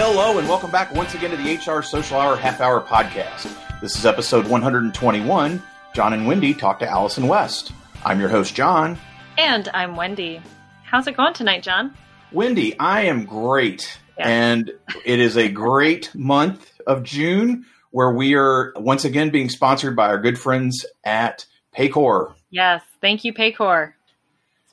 Hello, and welcome back once again to the HR Social Hour Half Hour Podcast. This is episode 121. Jon and Wendy talk to Allison West. I'm your host, Jon. And I'm Wendy. How's it going tonight, Jon? Wendy, I am great. Yeah. And it is a great month of June where we are once again being sponsored by our good friends at Paycor. Yes, thank you, Paycor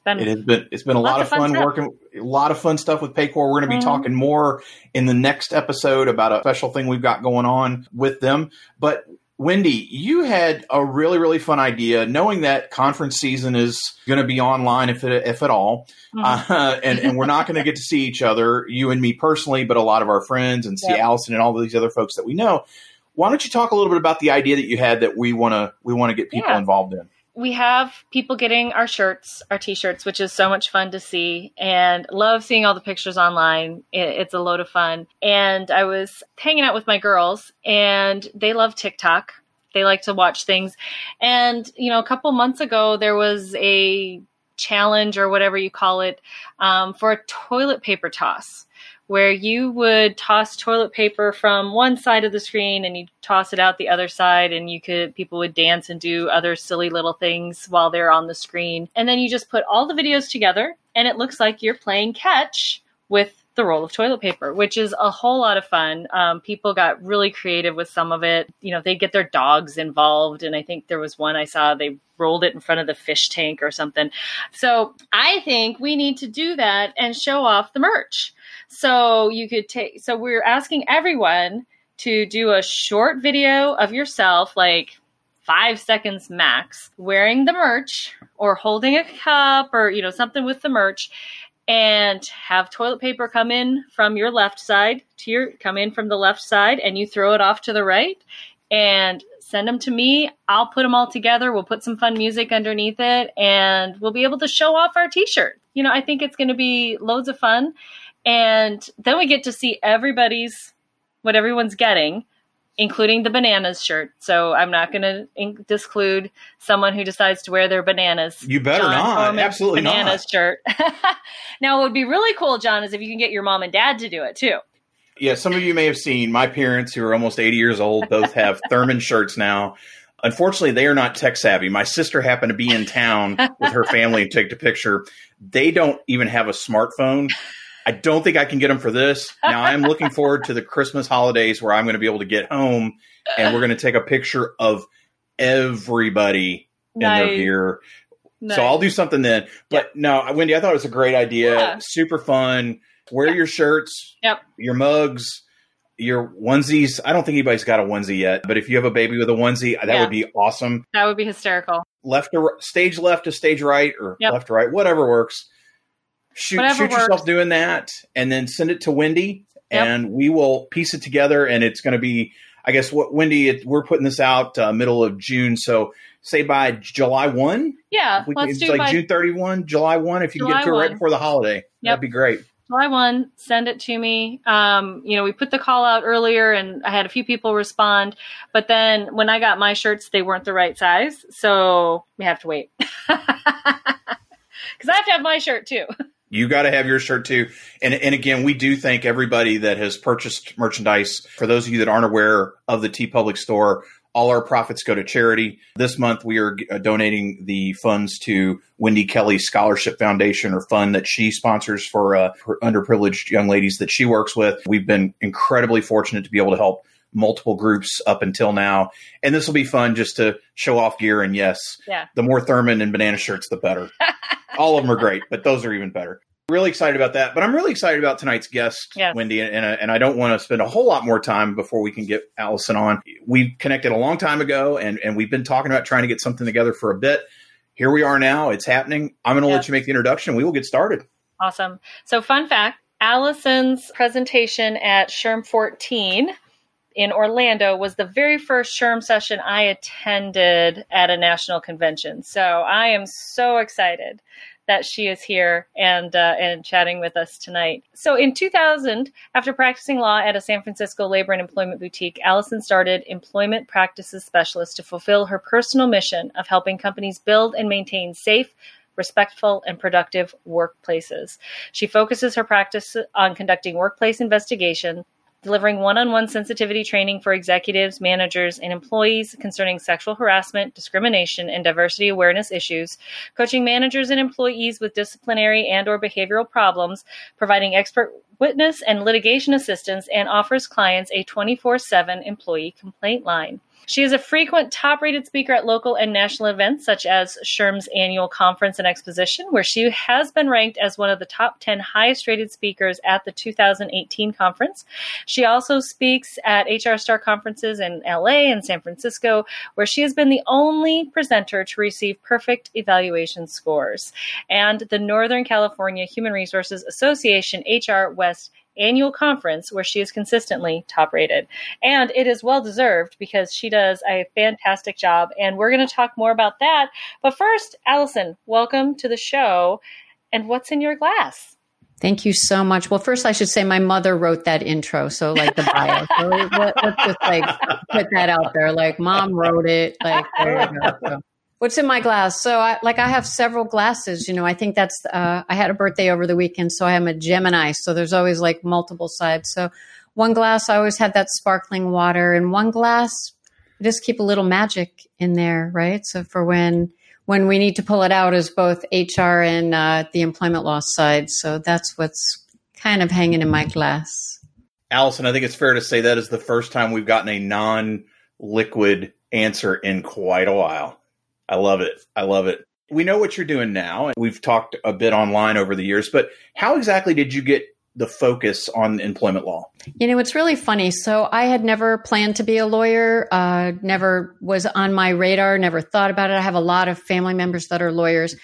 been it has been it's been a lot of fun, fun working a lot of fun stuff with Paycor. We're going to be mm-hmm. talking more in the next episode about a special thing we've got going on with them. But Wendy, you had a really really fun idea, knowing that conference season is going to be online if it, if at all, mm-hmm. uh, and and we're not going to get to see each other, you and me personally, but a lot of our friends and see yep. Allison and all of these other folks that we know. Why don't you talk a little bit about the idea that you had that we want to we want to get people yeah. involved in? We have people getting our shirts, our t-shirts, which is so much fun to see and love seeing all the pictures online. it's a load of fun. And I was hanging out with my girls and they love TikTok. They like to watch things. And, you know, a couple months ago, there was a challenge or whatever you call it um, for a toilet paper toss where you would toss toilet paper from one side of the screen and you toss it out the other side and you could people would dance and do other silly little things while they're on the screen and then you just put all the videos together and it looks like you're playing catch with the roll of toilet paper, which is a whole lot of fun. Um, people got really creative with some of it. You know, they get their dogs involved, and I think there was one I saw they rolled it in front of the fish tank or something. So I think we need to do that and show off the merch. So you could take, so we're asking everyone to do a short video of yourself, like five seconds max, wearing the merch or holding a cup or, you know, something with the merch and have toilet paper come in from your left side to your, come in from the left side and you throw it off to the right and send them to me. I'll put them all together. We'll put some fun music underneath it and we'll be able to show off our t-shirt. You know, I think it's going to be loads of fun. And then we get to see everybody's what everyone's getting, including the bananas shirt. So I'm not going to in- disclude someone who decides to wear their bananas. You better Jon not. Foreman Absolutely bananas not. shirt. now, what would be really cool, Jon, is if you can get your mom and dad to do it too. Yeah, some of you may have seen my parents, who are almost 80 years old, both have Thurman shirts now. Unfortunately, they are not tech savvy. My sister happened to be in town with her family and take a picture. They don't even have a smartphone. I don't think I can get them for this. Now I'm looking forward to the Christmas holidays where I'm going to be able to get home and we're going to take a picture of everybody nice. in their gear. Nice. So I'll do something then. But yep. no, uh, Wendy, I thought it was a great idea. Yeah. Super fun. Wear your shirts, yep. your mugs, your onesies. I don't think anybody's got a onesie yet, but if you have a baby with a onesie, uh, that yeah. would be awesome. That would be hysterical. Left to stage left to stage right or yep. left to right, whatever works shoot, shoot yourself doing that and then send it to Wendy yep. and we will piece it together and it's going to be I guess what Wendy it, we're putting this out uh, middle of June so say by July 1 yeah we, let's it's do like June 31 July 1 if you July can get to it right before the holiday yep. that'd be great July 1, send it to me. Um, you know, we put the call out earlier and I had a few people respond, but then when I got my shirts, they weren't the right size. So we have to wait. Because I have to have my shirt too. You got to have your shirt too. And, and again, we do thank everybody that has purchased merchandise. For those of you that aren't aware of the TeePublic store, all our profits go to charity. This month, we are uh, donating the funds to Wendy Kelly Scholarship Foundation or fund that she sponsors for uh, underprivileged young ladies that she works with. We've been incredibly fortunate to be able to help multiple groups up until now. And this will be fun just to show off gear. And yes, yeah. the more Thurman and banana shirts, the better. All of them are great, but those are even better. Really excited about that. But I'm really excited about tonight's guest, yes. Wendy, and, and I don't want to spend a whole lot more time before we can get Allison on. We connected a long time ago, and, and we've been talking about trying to get something together for a bit. Here we are now. It's happening. I'm going to let you make the introduction. We will get started. Awesome. So, fun fact Allison's presentation at SHRM 14 in Orlando was the very first SHRM session I attended at a national convention. So I am so excited that she is here and uh, and chatting with us tonight. So in 2000, after practicing law at a San Francisco labor and employment boutique, Allison started Employment Practices Specialist to fulfill her personal mission of helping companies build and maintain safe, respectful, and productive workplaces. She focuses her practice on conducting workplace investigation, delivering one on one sensitivity training for executives, managers, and employees concerning sexual harassment, discrimination, and diversity awareness issues, coaching managers and employees with disciplinary and or behavioral problems, providing expert witness and litigation assistance, and offers clients a 24 7 employee complaint line. She is a frequent top rated speaker at local and national events such as SHRM's annual conference and exposition, where she has been ranked as one of the top 10 highest rated speakers at the 2018 conference. She also speaks at HR Star conferences in LA and San Francisco, where she has been the only presenter to receive perfect evaluation scores. And the Northern California Human Resources Association HR West annual conference where she is consistently top rated. And it is well deserved because she does a fantastic job. And we're going to talk more about that. But first, Allison, welcome to the show. And what's in your glass? Thank you so much. Well, first I should say my mother wrote that intro, so like the bio. So let, us just like put that out there. Like mom wrote it. Like there you go. So What's in my glass? So, I, like, I have several glasses. You know, I think that's. Uh, I had a birthday over the weekend, so I am a Gemini. So there's always like multiple sides. So, one glass, I always had that sparkling water, and one glass, I just keep a little magic in there, right? So for when when we need to pull it out is both HR and uh, the employment law side. So that's what's kind of hanging in my glass. Allison, I think it's fair to say that is the first time we've gotten a non-liquid answer in quite a while. I love it. I love it. We know what you're doing now. And we've talked a bit online over the years, but how exactly did you get the focus on employment law? You know, it's really funny. So I had never planned to be a lawyer, uh, never was on my radar, never thought about it. I have a lot of family members that are lawyers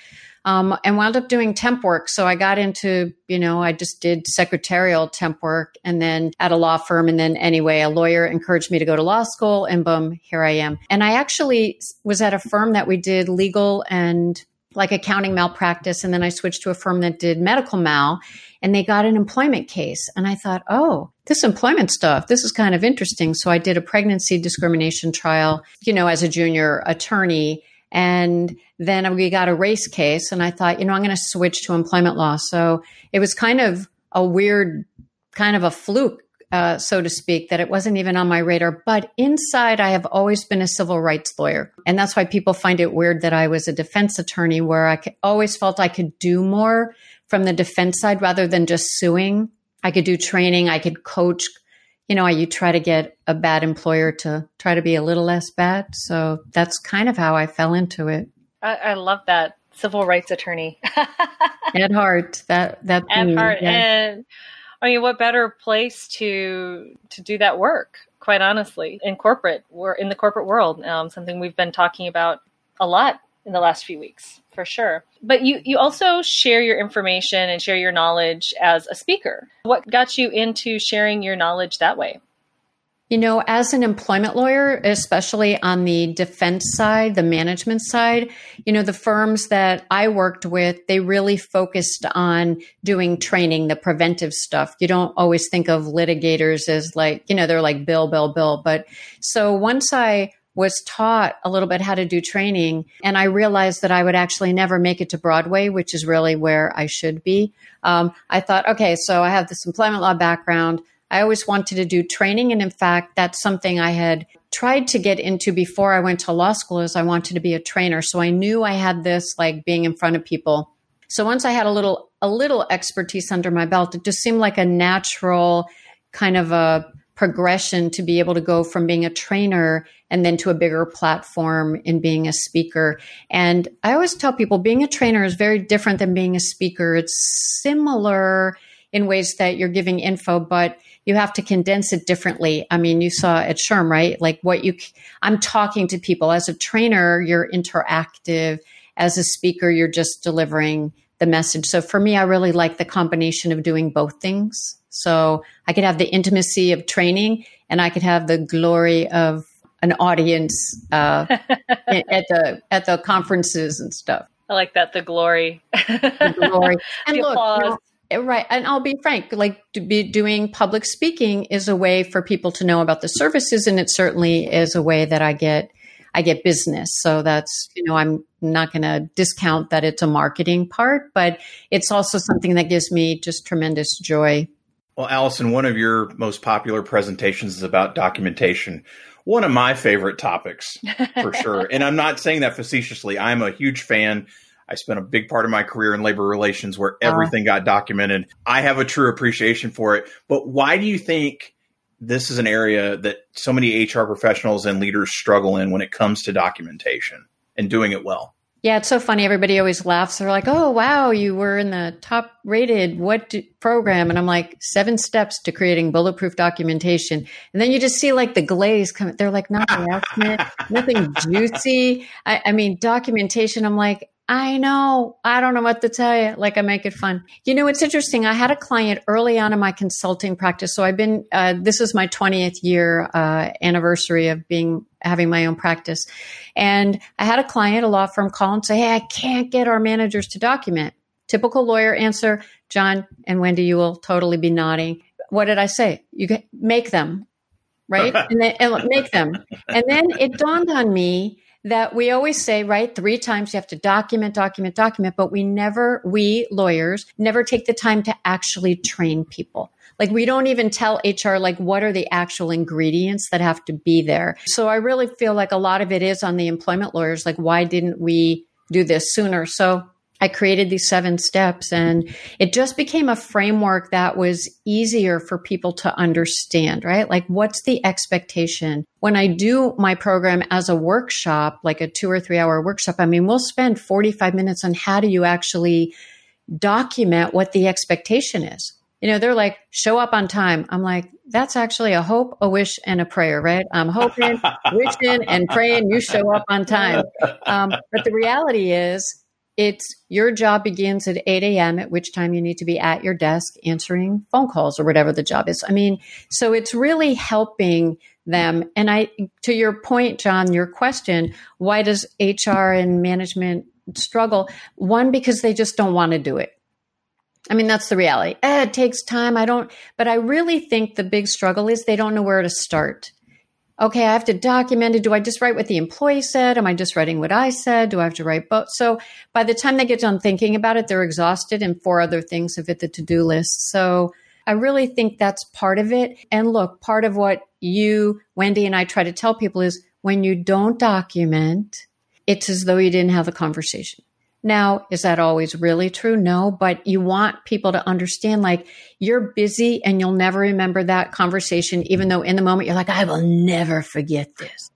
um, and wound up doing temp work. So I got into, you know, I just did secretarial temp work and then at a law firm. And then anyway, a lawyer encouraged me to go to law school and boom, here I am. And I actually was at a firm that we did legal and like accounting malpractice. And then I switched to a firm that did medical mal and they got an employment case. And I thought, oh, this employment stuff, this is kind of interesting. So I did a pregnancy discrimination trial, you know, as a junior attorney. And then we got a race case, and I thought, you know, I'm going to switch to employment law. So it was kind of a weird, kind of a fluke, uh, so to speak, that it wasn't even on my radar. But inside, I have always been a civil rights lawyer. And that's why people find it weird that I was a defense attorney, where I always felt I could do more from the defense side rather than just suing. I could do training, I could coach you know, you try to get a bad employer to try to be a little less bad. So that's kind of how I fell into it. I, I love that civil rights attorney at heart. That that at me, heart, and I mean, what better place to to do that work? Quite honestly, in corporate, we're in the corporate world. Um, something we've been talking about a lot in the last few weeks for sure. But you you also share your information and share your knowledge as a speaker. What got you into sharing your knowledge that way? You know as an employment lawyer especially on the defense side the management side you know the firms that i worked with they really focused on doing training the preventive stuff. You don't always think of litigators as like you know they're like bill bill bill. But so once i was taught a little bit how to do training. And I realized that I would actually never make it to Broadway, which is really where I should be. Um, I thought, okay, so I have this employment law background. I always wanted to do training. And in fact, that's something I had tried to get into before I went to law school is I wanted to be a trainer. So I knew I had this like being in front of people. So once I had a little, a little expertise under my belt, it just seemed like a natural kind of a progression to be able to go from being a trainer and then to a bigger platform in being a speaker. And I always tell people being a trainer is very different than being a speaker. It's similar in ways that you're giving info, but you have to condense it differently. I mean, you saw at SHRM, right? Like what you, I'm talking to people. As a trainer, you're interactive. As a speaker, you're just delivering the message. So for me, I really like the combination of doing both things. So I could have the intimacy of training and I could have the glory of an audience uh, at the at the conferences and stuff. I like that the glory, the glory, and the look, you know, eh, right. And I'll be frank, like to be doing public speaking is a way for people to know about the services, and it certainly is a way that I get I get business. So that's you know I'm not going to discount that it's a marketing part, but it's also something that gives me just tremendous joy Well, Allison, one of your most popular presentations is about documentation. One of my favorite topics, for sure. and I'm not saying that facetiously. I'm a huge fan. I spent a big part of my career in labor relations where uh-huh. everything uh, got documented. I have a true appreciation for it. But why do you think this is an area that so many HR professionals and leaders struggle in when it comes to documentation and doing it well? Yeah, it's so funny. Everybody always laughs. They're like, "Oh, wow, you were in the top rated what do, program?" And I'm like, seven steps to creating bulletproof documentation." And then you just see like the glaze come. They're like, "Nothing nothing juicy." I, I mean, documentation. I'm like, I know. I don't know what to tell you. Like I make it fun. You know, it's interesting. I had a client early on in my consulting practice. So I've been, uh, this is my 20th year, uh, anniversary of being, having my own practice. And I had a client, a law firm call and say, Hey, I can't get our managers to document. Typical lawyer answer, Jon and Wendy, you will totally be nodding. What did I say? You get, make them, right? and then and make them. And then it dawned on me that we always say, right? Three times you have to document, document, document, but we never, we lawyers never take the time to actually train people. Like we don't even tell HR like what are the actual ingredients that have to be there. So I really feel like a lot of it is on the employment lawyers. Like why didn't we do this sooner? So I created these seven steps and it just became a framework that was easier for people to understand, right? Like, what's the expectation? When I do my program as a workshop, like a two or three hour workshop, I mean, we'll spend 45 minutes on how do you actually document what the expectation is. You know, they're like, show up on time. I'm like, that's actually a hope, a wish, and a prayer, right? I'm hoping, wishing, and praying you show up on time. Um, but the reality is, it's your job begins at 8 a.m., at which time you need to be at your desk answering phone calls or whatever the job is. I mean, so it's really helping them. And I, to your point, Jon, your question, why does HR and management struggle? One, because they just don't want to do it. I mean, that's the reality. Eh, it takes time. I don't, but I really think the big struggle is they don't know where to start okay, I have to document it. Do I just write what the employee said? Am I just writing what I said? Do I have to write both? So by the time they get done thinking about it, they're exhausted and four other things have hit the to do list. So I really think that's part of it. And look, part of what you, Wendy, and I try to tell people is when you don't document, it's as though you didn't have the conversation. Now, is that always really true? No, but you want people to understand like you're busy and you'll never remember that conversation, even though in the moment you're like, I will never forget this.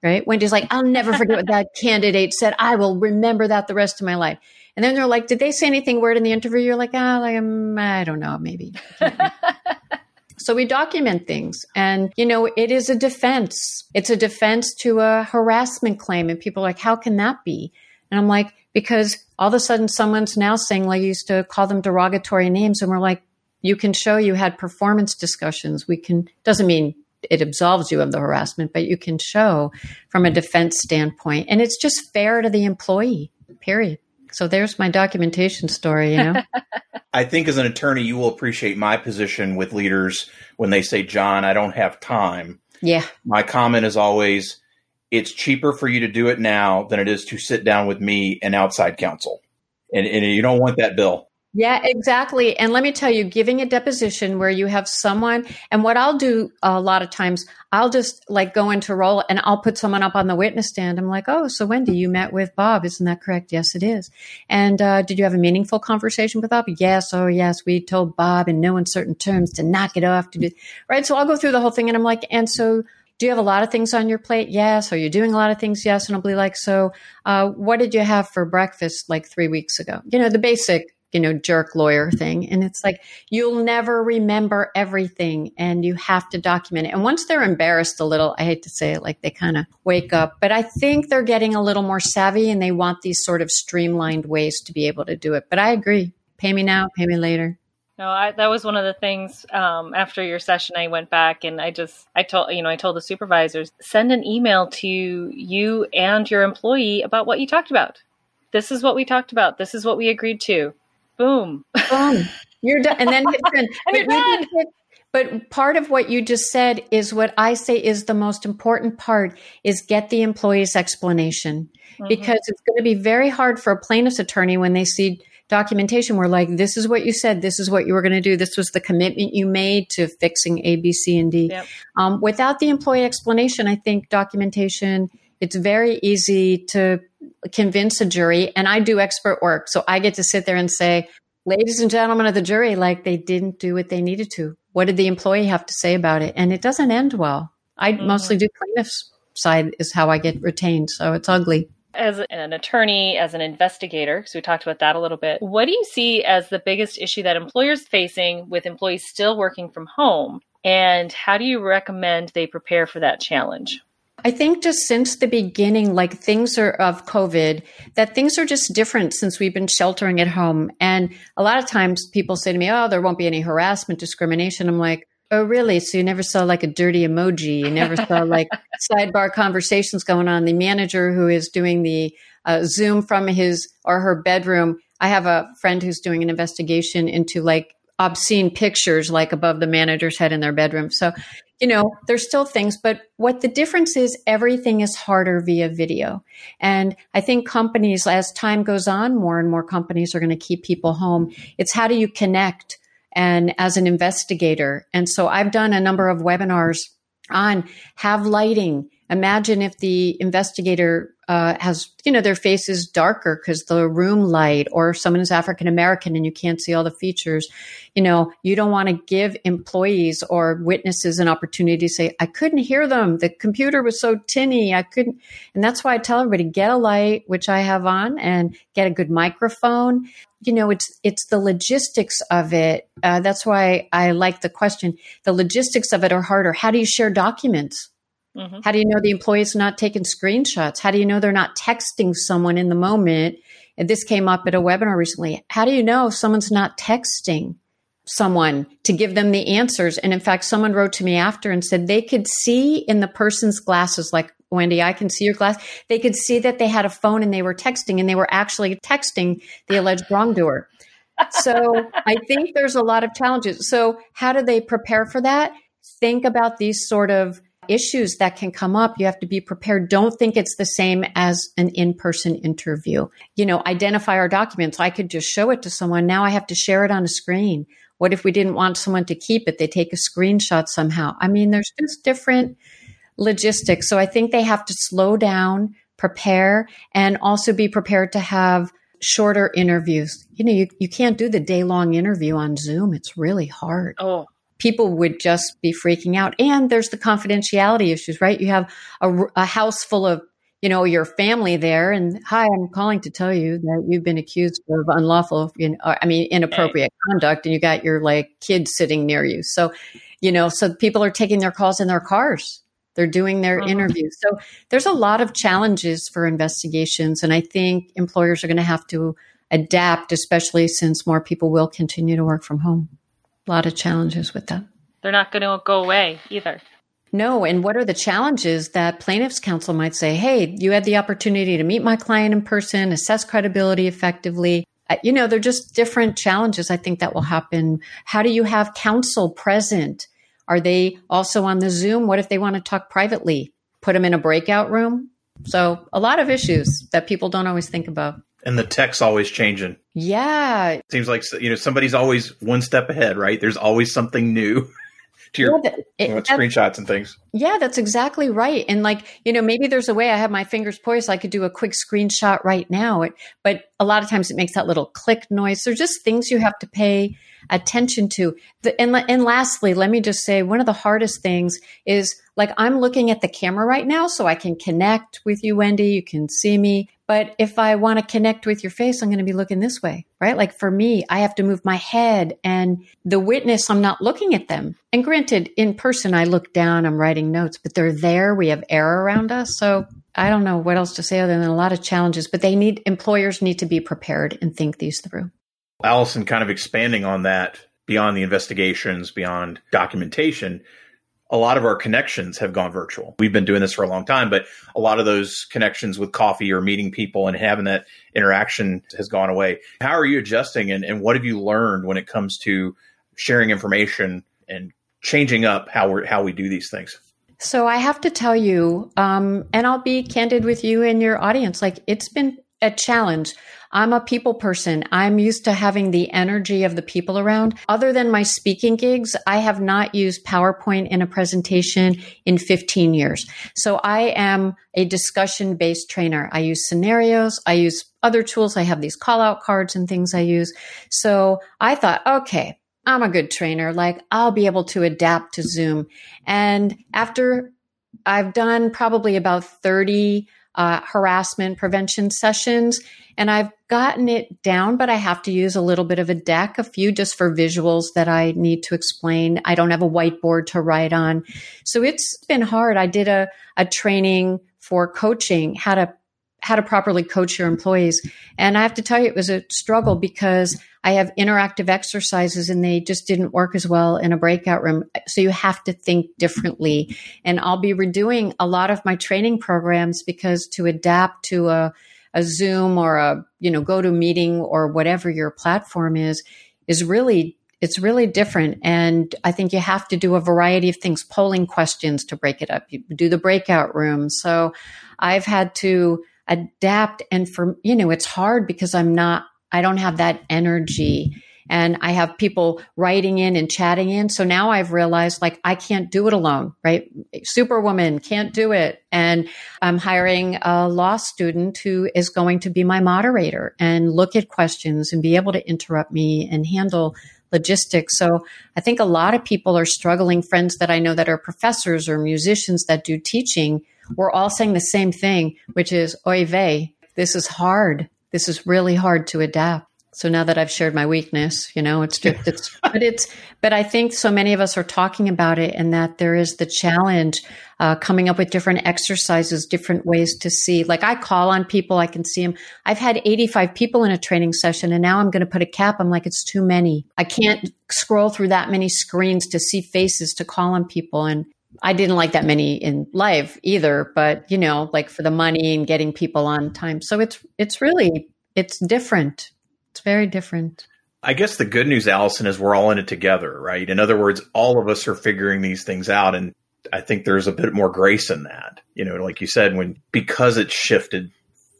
Right? Wendy's like, I'll never forget what that candidate said. I will remember that the rest of my life. And then they're like, Did they say anything weird in the interview? You're like, Ah, oh, like, um, I don't know, maybe. So we document things and, you know, it is a defense. It's a defense to a harassment claim. And people are like, how can that be? And I'm like, because all of a sudden someone's now saying, like, I used to call them derogatory names. And we're like, you can show you had performance discussions. We can, doesn't mean it absolves you of the harassment, but you can show from a defense standpoint. And it's just fair to the employee, period. So there's my documentation story, you know. I think as an attorney, you will appreciate my position with leaders when they say, Jon, I don't have time. Yeah. My comment is always, it's cheaper for you to do it now than it is to sit down with me and outside counsel. And, and you don't want that bill. Yeah, exactly. And let me tell you, giving a deposition where you have someone, and what I'll do a lot of times, I'll just like go into role and I'll put someone up on the witness stand. I'm like, oh, so Wendy, you met with Bob. Isn't that correct? Yes, it is. And uh, did you have a meaningful conversation with Bob? Yes. Oh, yes. We told Bob in no uncertain terms to knock it off. To do right. So I'll go through the whole thing and I'm like, and so do you have a lot of things on your plate? Yes. Are you doing a lot of things? Yes. And I'll be like, so uh, what did you have for breakfast like three weeks ago? You know, the basic, you know, jerk lawyer thing. And it's like, you'll never remember everything and you have to document it. And once they're embarrassed a little, I hate to say it, like they kind of wake up, but I think they're getting a little more savvy and they want these sort of streamlined ways to be able to do it. But I agree. Pay me now, pay me later. No, I, that was one of the things um, after your session. I went back and I just, I told, you know, I told the supervisors, send an email to you and your employee about what you talked about. This is what we talked about. This is what we agreed to. Boom. Boom. You're done. And then hit and you're done. But part of what you just said is what I say is the most important part is get the employee's explanation mm-hmm. because it's going to be very hard for a plaintiff's attorney when they see documentation where like this is what you said, this is what you were going to do, this was the commitment you made to fixing A, B, C, and D. Yep. Um, without the employee explanation, I think documentation it's very easy to convince a jury, and I do expert work, so I get to sit there and say, ladies and gentlemen of the jury, like they didn't do what they needed to. What did the employee have to say about it? And it doesn't end well. I mm-hmm. mostly do plaintiffs side is how I get retained, so it's ugly as an attorney, as an investigator, because we talked about that a little bit, what do you see as the biggest issue that employers facing with employees still working from home? And how do you recommend they prepare for that challenge? I think just since the beginning, like things are of COVID, that things are just different since we've been sheltering at home. And a lot of times people say to me, Oh, there won't be any harassment, discrimination. I'm like, Oh, really? So you never saw like a dirty emoji? You never saw like sidebar conversations going on? The manager who is doing the uh, Zoom from his or her bedroom. I have a friend who's doing an investigation into like obscene pictures like above the manager's head in their bedroom. So, you know, there's still things, but what the difference is, everything is harder via video. And I think companies, as time goes on, more and more companies are going to keep people home. It's how do you connect? And as an investigator. And so I've done a number of webinars on have lighting. Imagine if the investigator uh, has, you know, their face is darker because the room light, or someone is African American and you can't see all the features. You know, you don't want to give employees or witnesses an opportunity to say, I couldn't hear them. The computer was so tinny. I couldn't. And that's why I tell everybody get a light, which I have on, and get a good microphone. You know, it's it's the logistics of it. Uh, that's why I like the question. The logistics of it are harder. How do you share documents? Mm-hmm. How do you know the employee's not taking screenshots? How do you know they're not texting someone in the moment? And this came up at a webinar recently. How do you know if someone's not texting someone to give them the answers? And in fact, someone wrote to me after and said they could see in the person's glasses, like, Wendy, I can see your glass. They could see that they had a phone and they were texting and they were actually texting the alleged wrongdoer. So I think there's a lot of challenges. So how do they prepare for that? Think about these sort of issues that can come up. You have to be prepared. Don't think it's the same as an in person interview. You know, identify our documents. I could just show it to someone. Now I have to share it on a screen. What if we didn't want someone to keep it? They take a screenshot somehow. I mean, there's just different logistics. So I think they have to slow down, prepare, and also be prepared to have shorter interviews. You know, you, you can't do the day long interview on Zoom. It's really hard. Oh, people would just be freaking out. And there's the confidentiality issues, right? You have a, a, house full of, you know, your family there. And hi, I'm calling to tell you that you've been accused of unlawful, you know, I mean, inappropriate conduct, and you got your like kids sitting near you. So, you know, so people are taking their calls in their cars. They're doing their uh-huh. interviews. So there's a lot of challenges for investigations. And I think employers are going to have to adapt, especially since more people will continue to work from home a lot of challenges with that. They're not going to go away either. No. And what are the challenges that plaintiffs' counsel might say? Hey, you had the opportunity to meet my client in person, assess credibility effectively. Uh, you know, they're just different challenges I think that will happen. How do you have counsel present? Are they also on the Zoom? What if they want to talk privately? Put them in a breakout room? So, a lot of issues that people don't always think about and the tech's always changing. Yeah. It seems like you know somebody's always one step ahead, right? There's always something new to your yeah, it, you know, screenshots and things. Yeah, that's exactly right. And like, you know, maybe there's a way I have my fingers poised, I could do a quick screenshot right now. But a lot of times it makes that little click noise. There's just things you have to pay attention to. The, and, and lastly, let me just say one of the hardest things is like I'm looking at the camera right now so I can connect with you, Wendy. You can see me. But if I want to connect with your face, I'm going to be looking this way, right? Like for me, I have to move my head and the witness, I'm not looking at them. And granted, in person, I look down, I'm writing notes, but they're there. We have air around us. So I don't know what else to say other than a lot of challenges, but they need, employers need to be prepared and think these through. Allison, kind of expanding on that beyond the investigations, beyond documentation, a lot of our connections have gone virtual. We've been doing this for a long time, but a lot of those connections with coffee or meeting people and having that interaction has gone away. How are you adjusting and, and what have you learned when it comes to sharing information and changing up how we how we do these things? So I have to tell you, um, and I'll be candid with you and your audience. Like it's been a challenge. I'm a people person. I'm used to having the energy of the people around. Other than my speaking gigs, I have not used PowerPoint in a presentation in 15 years. So I am a discussion based trainer. I use scenarios. I use other tools. I have these call out cards and things I use. So I thought, okay, I'm a good trainer. Like I'll be able to adapt to Zoom. And after I've done probably about 30 uh, harassment prevention sessions and I've gotten it down, but I have to use a little bit of a deck, a few just for visuals that I need to explain. I don't have a whiteboard to write on. So it's been hard. I did a, a training for coaching, how to how to properly coach your employees. And I have to tell you, it was a struggle because I have interactive exercises and they just didn't work as well in a breakout room. So you have to think differently. And I'll be redoing a lot of my training programs because to adapt to a a Zoom or a, you know, go to meeting or whatever your platform is, is really, it's really different. And I think you have to do a variety of things, polling questions to break it up. You do the breakout room. So I've had to adapt. And for, you know, it's hard because I'm not, I don't have that energy and I have people writing in and chatting in. So now I've realized like I can't do it alone, right? Superwoman can't do it. And I'm hiring a law student who is going to be my moderator and look at questions and be able to interrupt me and handle logistics. So I think a lot of people are struggling. Friends that I know that are professors or musicians that do teaching, we're all saying the same thing, which is, oy vey, this is hard. This is really hard to adapt. So now that I've shared my weakness, you know, it's just, it's, but it's, but I think so many of us are talking about it and that there is the challenge, uh, coming up with different exercises, different ways to see. Like I call on people, I can see them. I've had 85 people in a training session and now I'm going to put a cap. I'm like, it's too many. I can't scroll through that many screens to see faces to call on people. And I didn't like that many in live either, but you know, like for the money and getting people on time. So it's, it's really, it's different it's very different. I guess the good news, Allison, is we're all in it together, right? In other words, all of us are figuring these things out. And I think there's a bit more grace in that. You know, like you said, when because it's shifted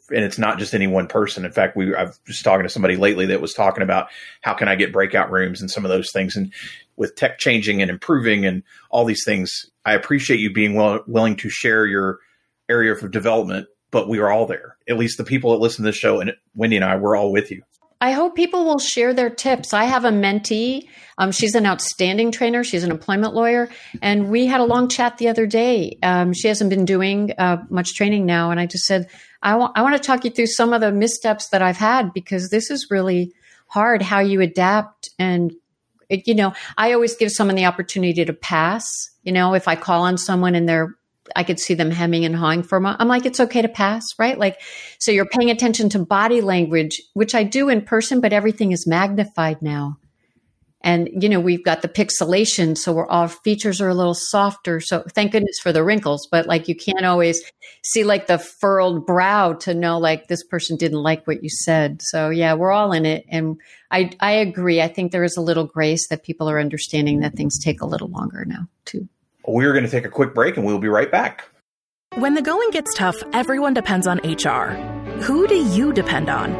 and it's not just any one person. In fact, we I was just talking to somebody lately that was talking about how can I get breakout rooms and some of those things. And with tech changing and improving and all these things, I appreciate you being well, willing to share your area of development. But we are all there. At least the people that listen to the show and Wendy and I, we're all with you. I hope people will share their tips. I have a mentee. Um, she's an outstanding trainer. She's an employment lawyer. And we had a long chat the other day. Um, she hasn't been doing uh, much training now. And I just said, I want, I want to talk you through some of the missteps that I've had because this is really hard how you adapt. And, it, you know, I always give someone the opportunity to pass. You know, if I call on someone and they're I could see them hemming and hawing for a moment. I'm like, it's okay to pass, right? Like, so you're paying attention to body language, which I do in person, but everything is magnified now. And, you know, we've got the pixelation. So we're all features are a little softer. So thank goodness for the wrinkles, but like you can't always see like the furrowed brow to know like this person didn't like what you said. So yeah, we're all in it. And I, I agree. I think there is a little grace that people are understanding that things take a little longer now too. We're going to take a quick break and we'll be right back. When the going gets tough, everyone depends on HR. Who do you depend on?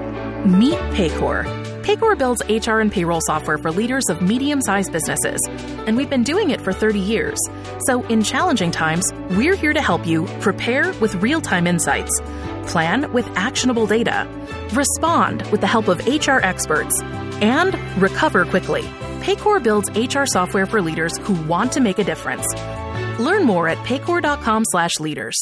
Meet Paycor. Paycor builds HR and payroll software for leaders of medium sized businesses, and we've been doing it for 30 years. So, in challenging times, we're here to help you prepare with real time insights, plan with actionable data, respond with the help of HR experts, and recover quickly. Paycor builds HR software for leaders who want to make a difference. Learn more at paycor.com slash leaders.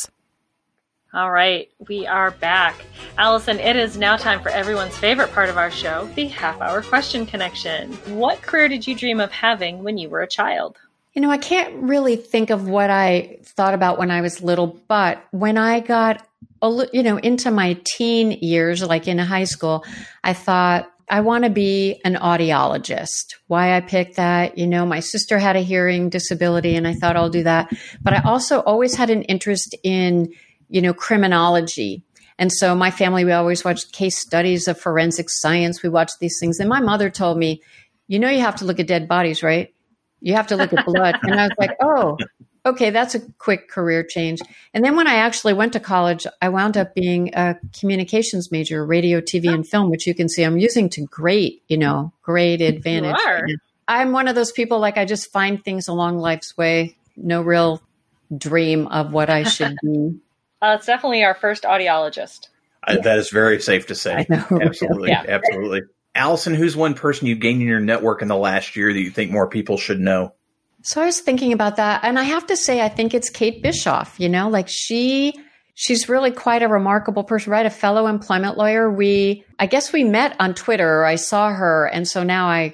All right, we are back. Allison, it is now time for everyone's favorite part of our show, the half hour question connection. What career did you dream of having when you were a child? You know, I can't really think of what I thought about when I was little, but when I got you know into my teen years like in high school, I thought I want to be an audiologist. Why I picked that, you know, my sister had a hearing disability and I thought I'll do that. But I also always had an interest in, you know, criminology. And so my family, we always watched case studies of forensic science. We watched these things. And my mother told me, you know, you have to look at dead bodies, right? You have to look at blood. and I was like, oh, okay, that's a quick career change. And then when I actually went to college, I wound up being a communications major, radio, TV, and film, which you can see I'm using to great, you know, great advantage. I'm one of those people like I just find things along life's way, no real dream of what I should be. uh, it's definitely our first audiologist. Yeah. that is very safe to say. Know, absolutely. Yeah. Absolutely. Allison, who's one person you've gained in your network in the last year that you think more people should know? So I was thinking about that. And I have to say, I think it's Kate Bischoff, you know, like she, she's really quite a remarkable person, right? A fellow employment lawyer. We, I guess we met on Twitter. I saw her. And so now I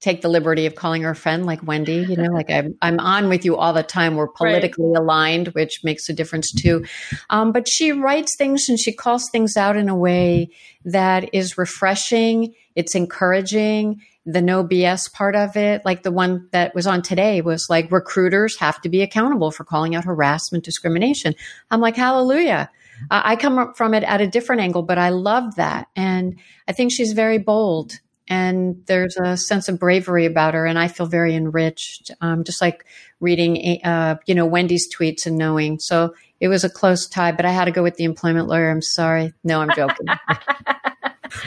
take the liberty of calling her a friend like Wendy, you know, like I'm, I'm on with you all the time. We're politically right. aligned, which makes a difference too. Um, but she writes things and she calls things out in a way that is refreshing. It's encouraging. The no BS part of it, like the one that was on today was like recruiters have to be accountable for calling out harassment, discrimination. I'm like, hallelujah. I come from it at a different angle, but I love that. And I think she's very bold and there's a sense of bravery about her and i feel very enriched um, just like reading uh, you know wendy's tweets and knowing so it was a close tie but i had to go with the employment lawyer i'm sorry no i'm joking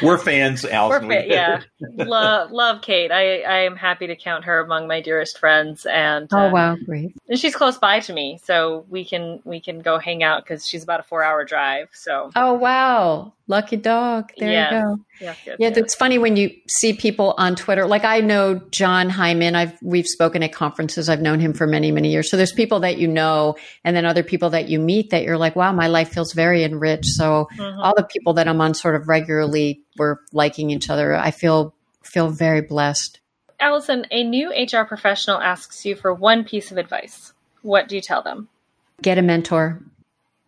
We're fans, Allison. We're fa- yeah, love love Kate. I I am happy to count her among my dearest friends, and oh uh, wow, great. And she's close by to me, so we can we can go hang out because she's about a four hour drive. So oh wow, lucky dog. There you go. Yes, yeah, it's funny when you see people on Twitter. Like I know Jon Hyman. I've we've spoken at conferences. I've known him for many many years. So there's people that you know, and then other people that you meet that you're like, wow, my life feels very enriched. So mm-hmm. all the people that I'm on sort of regularly, we're liking each other. I feel feel very blessed. Allison, a new HR professional asks you for one piece of advice. What do you tell them? Get a mentor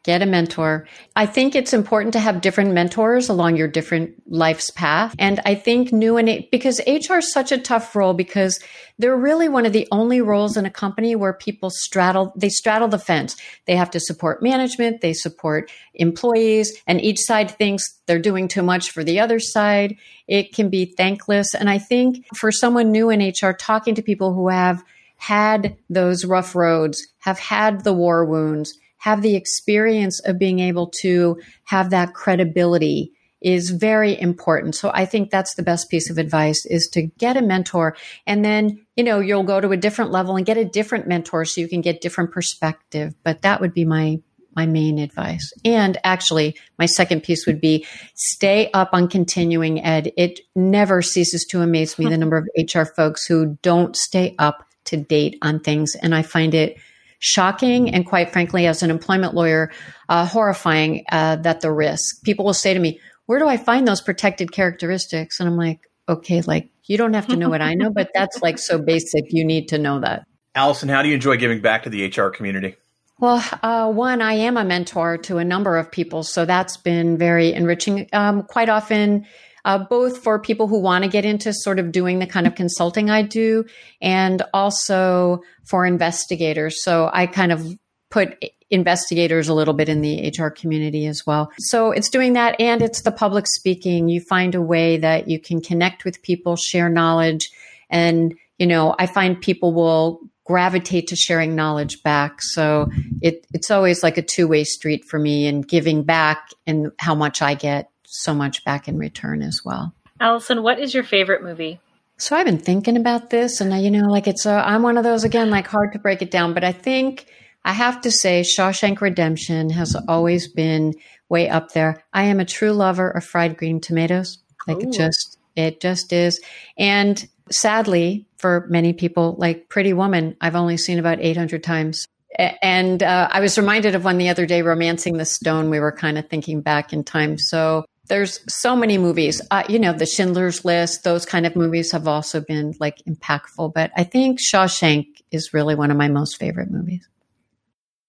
get a mentor. I think it's important to have different mentors along your different life's path. And I think new and because HR is such a tough role because they're really one of the only roles in a company where people straddle, they straddle the fence. They have to support management. They support employees and each side thinks they're doing too much for the other side. It can be thankless. And I think for someone new in HR, talking to people who have had those rough roads, have had the war wounds, have the experience of being able to have that credibility is very important. So I think that's the best piece of advice is to get a mentor and then, you know, you'll go to a different level and get a different mentor so you can get different perspective. But that would be my my main advice. And actually, my second piece would be stay up on continuing ed. It never ceases to amaze me the number of HR folks who don't stay up to date on things and I find it shocking and quite frankly, as an employment lawyer, uh, horrifying uh, that the risk. People will say to me, where do I find those protected characteristics? And I'm like, okay, like you don't have to know what I know, but that's like so basic. You need to know that. Allison, how do you enjoy giving back to the HR community? Well, uh, one, I am a mentor to a number of people, so that's been very enriching. Um, quite often, uh, both for people who want to get into sort of doing the kind of consulting I do, and also for investigators. So I kind of put investigators a little bit in the HR community as well. So it's doing that and it's the public speaking. You find a way that you can connect with people, share knowledge. And, you know, I find people will gravitate to sharing knowledge back. So it, it's always like a two way street for me and giving back and how much I get so much back in return as well. Allison, what is your favorite movie? So I've been thinking about this, and I, you know, like it's a, I'm one of those again, like hard to break it down, but I think I have to say Shawshank Redemption has always been way up there. I am a true lover of fried green tomatoes. Like Ooh. it just, it just is. And sadly, for many people, like Pretty Woman, I've only seen about 800 times. And uh, I was reminded of one the other day, Romancing the Stone. We were kind of thinking back in time. So there's so many movies. Uh, you know, the Schindler's List, those kind of movies have also been like impactful. But I think Shawshank is really one of my most favorite movies.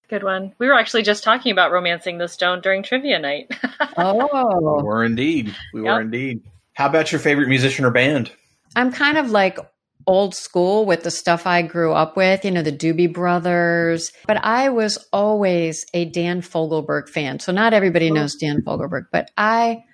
Good one. We were actually just talking about Romancing the Stone during trivia night. oh, we were indeed. We yep. were indeed. How about your favorite musician or band? I'm kind of like old school with the stuff I grew up with, you know, the Doobie Brothers. But I was always a Dan Fogelberg fan. So not everybody oh. knows Dan Fogelberg, but I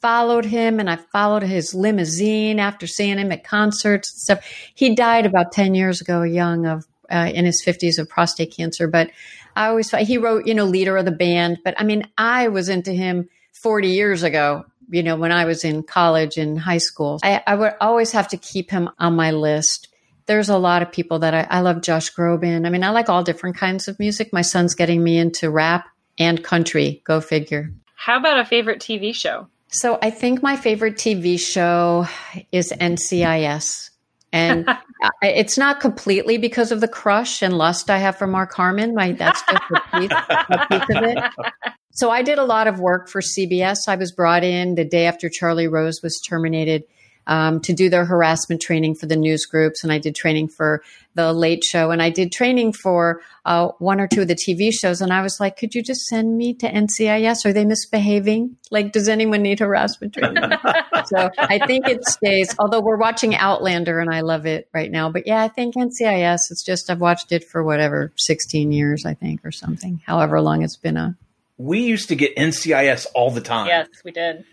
followed him and I followed his limousine after seeing him at concerts and stuff. He died about 10 years ago, young of uh, in his 50s of prostate cancer. But I always thought he wrote, you know, leader of the band. But I mean, I was into him 40 years ago, you know, when I was in college and high school. I, I would always have to keep him on my list. There's a lot of people that I, I love Josh Groban. I mean, I like all different kinds of music. My son's getting me into rap and country. Go figure. How about a favorite TV show? So I think my favorite TV show is NCIS. And it's not completely because of the crush and lust I have for Mark Harmon. My, that's just a piece, a piece of it. So I did a lot of work for CBS. I was brought in the day after Charlie Rose was terminated um, to do their harassment training for the news groups, and I did training for the Late Show, and I did training for uh, one or two of the TV shows. And I was like, "Could you just send me to NCIS? Are they misbehaving? Like, does anyone need harassment training?" so I think it stays. Although we're watching Outlander, and I love it right now, but yeah, I think NCIS. It's just I've watched it for whatever sixteen years, I think, or something. However long it's been a. We used to get NCIS all the time. Yes, we did.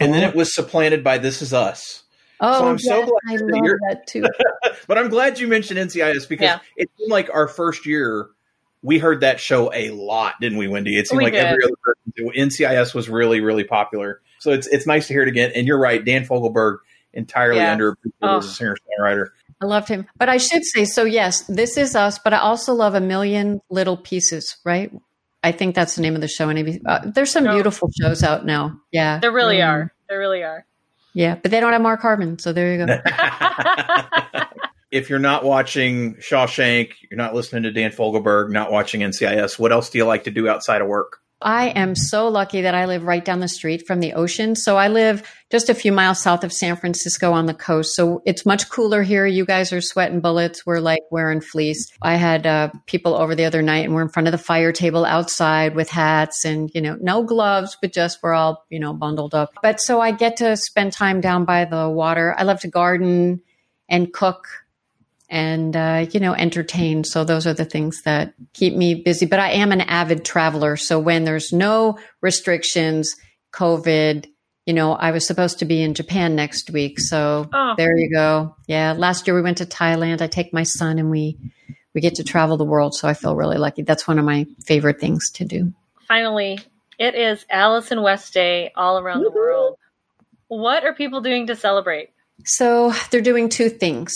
And then it oh. was supplanted by This Is Us. Oh, So I'm yes, so glad I that love you're- that too. but I'm glad you mentioned NCIS because Yeah. it seemed like our first year we heard that show a lot, didn't we, Wendy? It seemed We like did. every other person. NCIS was really, really popular. So it's it's nice to hear it again. And you're right, Dan Fogelberg entirely Yeah. underappreciated Oh. as a singer songwriter. I loved him. But I should say, so yes, this is us, but I also love A Million Little Pieces, right? I think that's the name of the show. And ABC uh, there's some Oh. beautiful shows out now. Yeah. There really Mm. are. There really are. Yeah. But they don't have Mark Harmon. So there you go. if you're not watching Shawshank, you're not listening to Dan Fogelberg, not watching NCIS, what else do you like to do outside of work? I am so lucky that I live right down the street from the ocean. So I live just a few miles south of San Francisco on the coast. So it's much cooler here. You guys are sweating bullets. We're like wearing fleece. I had uh, people over the other night and we're in front of the fire table outside with hats and, you know, no gloves, but just we're all, you know, bundled up. But so I get to spend time down by the water. I love to garden and cook and uh, you know entertain. So those are the things that keep me busy. But i am an avid traveler. So when there's no restrictions covid you know i was supposed to be in japan next week. So Oh. there you go. Yeah. Last year we went to thailand. I take my son and we we get to travel the world. So i feel really lucky. That's one of my favorite things to do. Finally, it is Allison West Day all around the world. What are people doing to celebrate? So they're doing two things.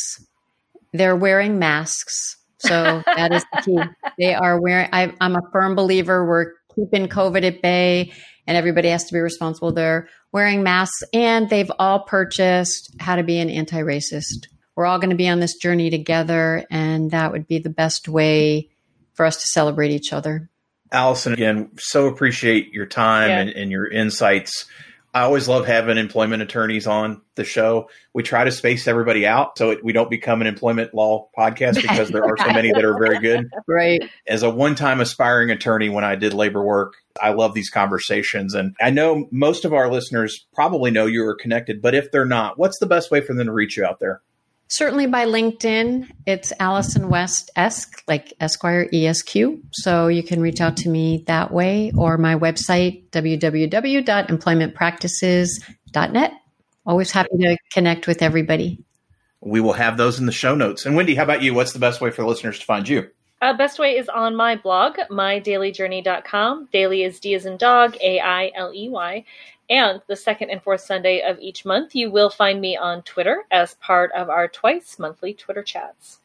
They're wearing masks. So that is the key. They are wearing, I, I'm a firm believer we're keeping COVID at bay and everybody has to be responsible. They're wearing masks and they've all purchased How to Be an Anti Racist. We're all going to be on this journey together, and that would be the best way for us to celebrate each other. Allison, again, so appreciate your time Yeah. and, and your insights. I always love having employment attorneys on the show. We try to space everybody out so it, we don't become an employment law podcast because there are so many that are very good. Right. As a one time aspiring attorney, when I did labor work, I love these conversations. And I know most of our listeners probably know you are connected, but if they're not, what's the best way for them to reach you out there? Certainly by LinkedIn, it's Allison West Esque, like Esquire ESQ. So you can reach out to me that way or my website, www.employmentpractices.net. Always happy to connect with everybody. We will have those in the show notes. And Wendy, how about you? What's the best way for listeners to find you? Uh, best way is on my blog, mydaileyjourney.com. Daily is D as in dog, A I L E Y. And the second and fourth Sunday of each month, you will find me on Twitter as part of our twice monthly Twitter chats.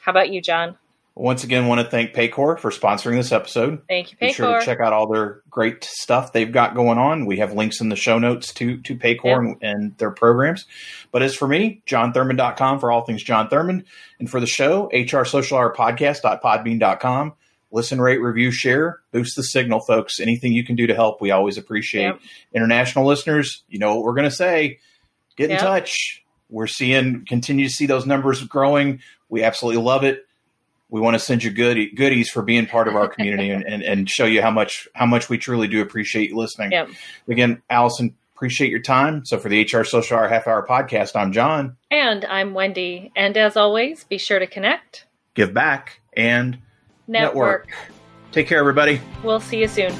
How about you, Jon? Once again, want to thank Paycor for sponsoring this episode. Thank you, Paycor. Be sure to check out all their great stuff they've got going on. We have links in the show notes to to Paycor Yeah. and, and their programs. But as for me, jonthurman.com for all things Jon Thurman. And for the show, HR Social Hour Podcast.podbean.com. Listen, rate, review, share, boost the signal, folks. Anything you can do to help, we always appreciate. Yep. International listeners, you know what we're going to say. Get in touch. We're seeing, continue to see those numbers growing. We absolutely love it we want to send you good goodies for being part of our community and, and, and show you how much how much we truly do appreciate you listening. Yep. Again, Allison, appreciate your time. So for the HR Social Hour Half Hour Podcast, I'm Jon. And I'm Wendy. And as always, be sure to connect, Give back and network. Take care, everybody. We'll see you soon.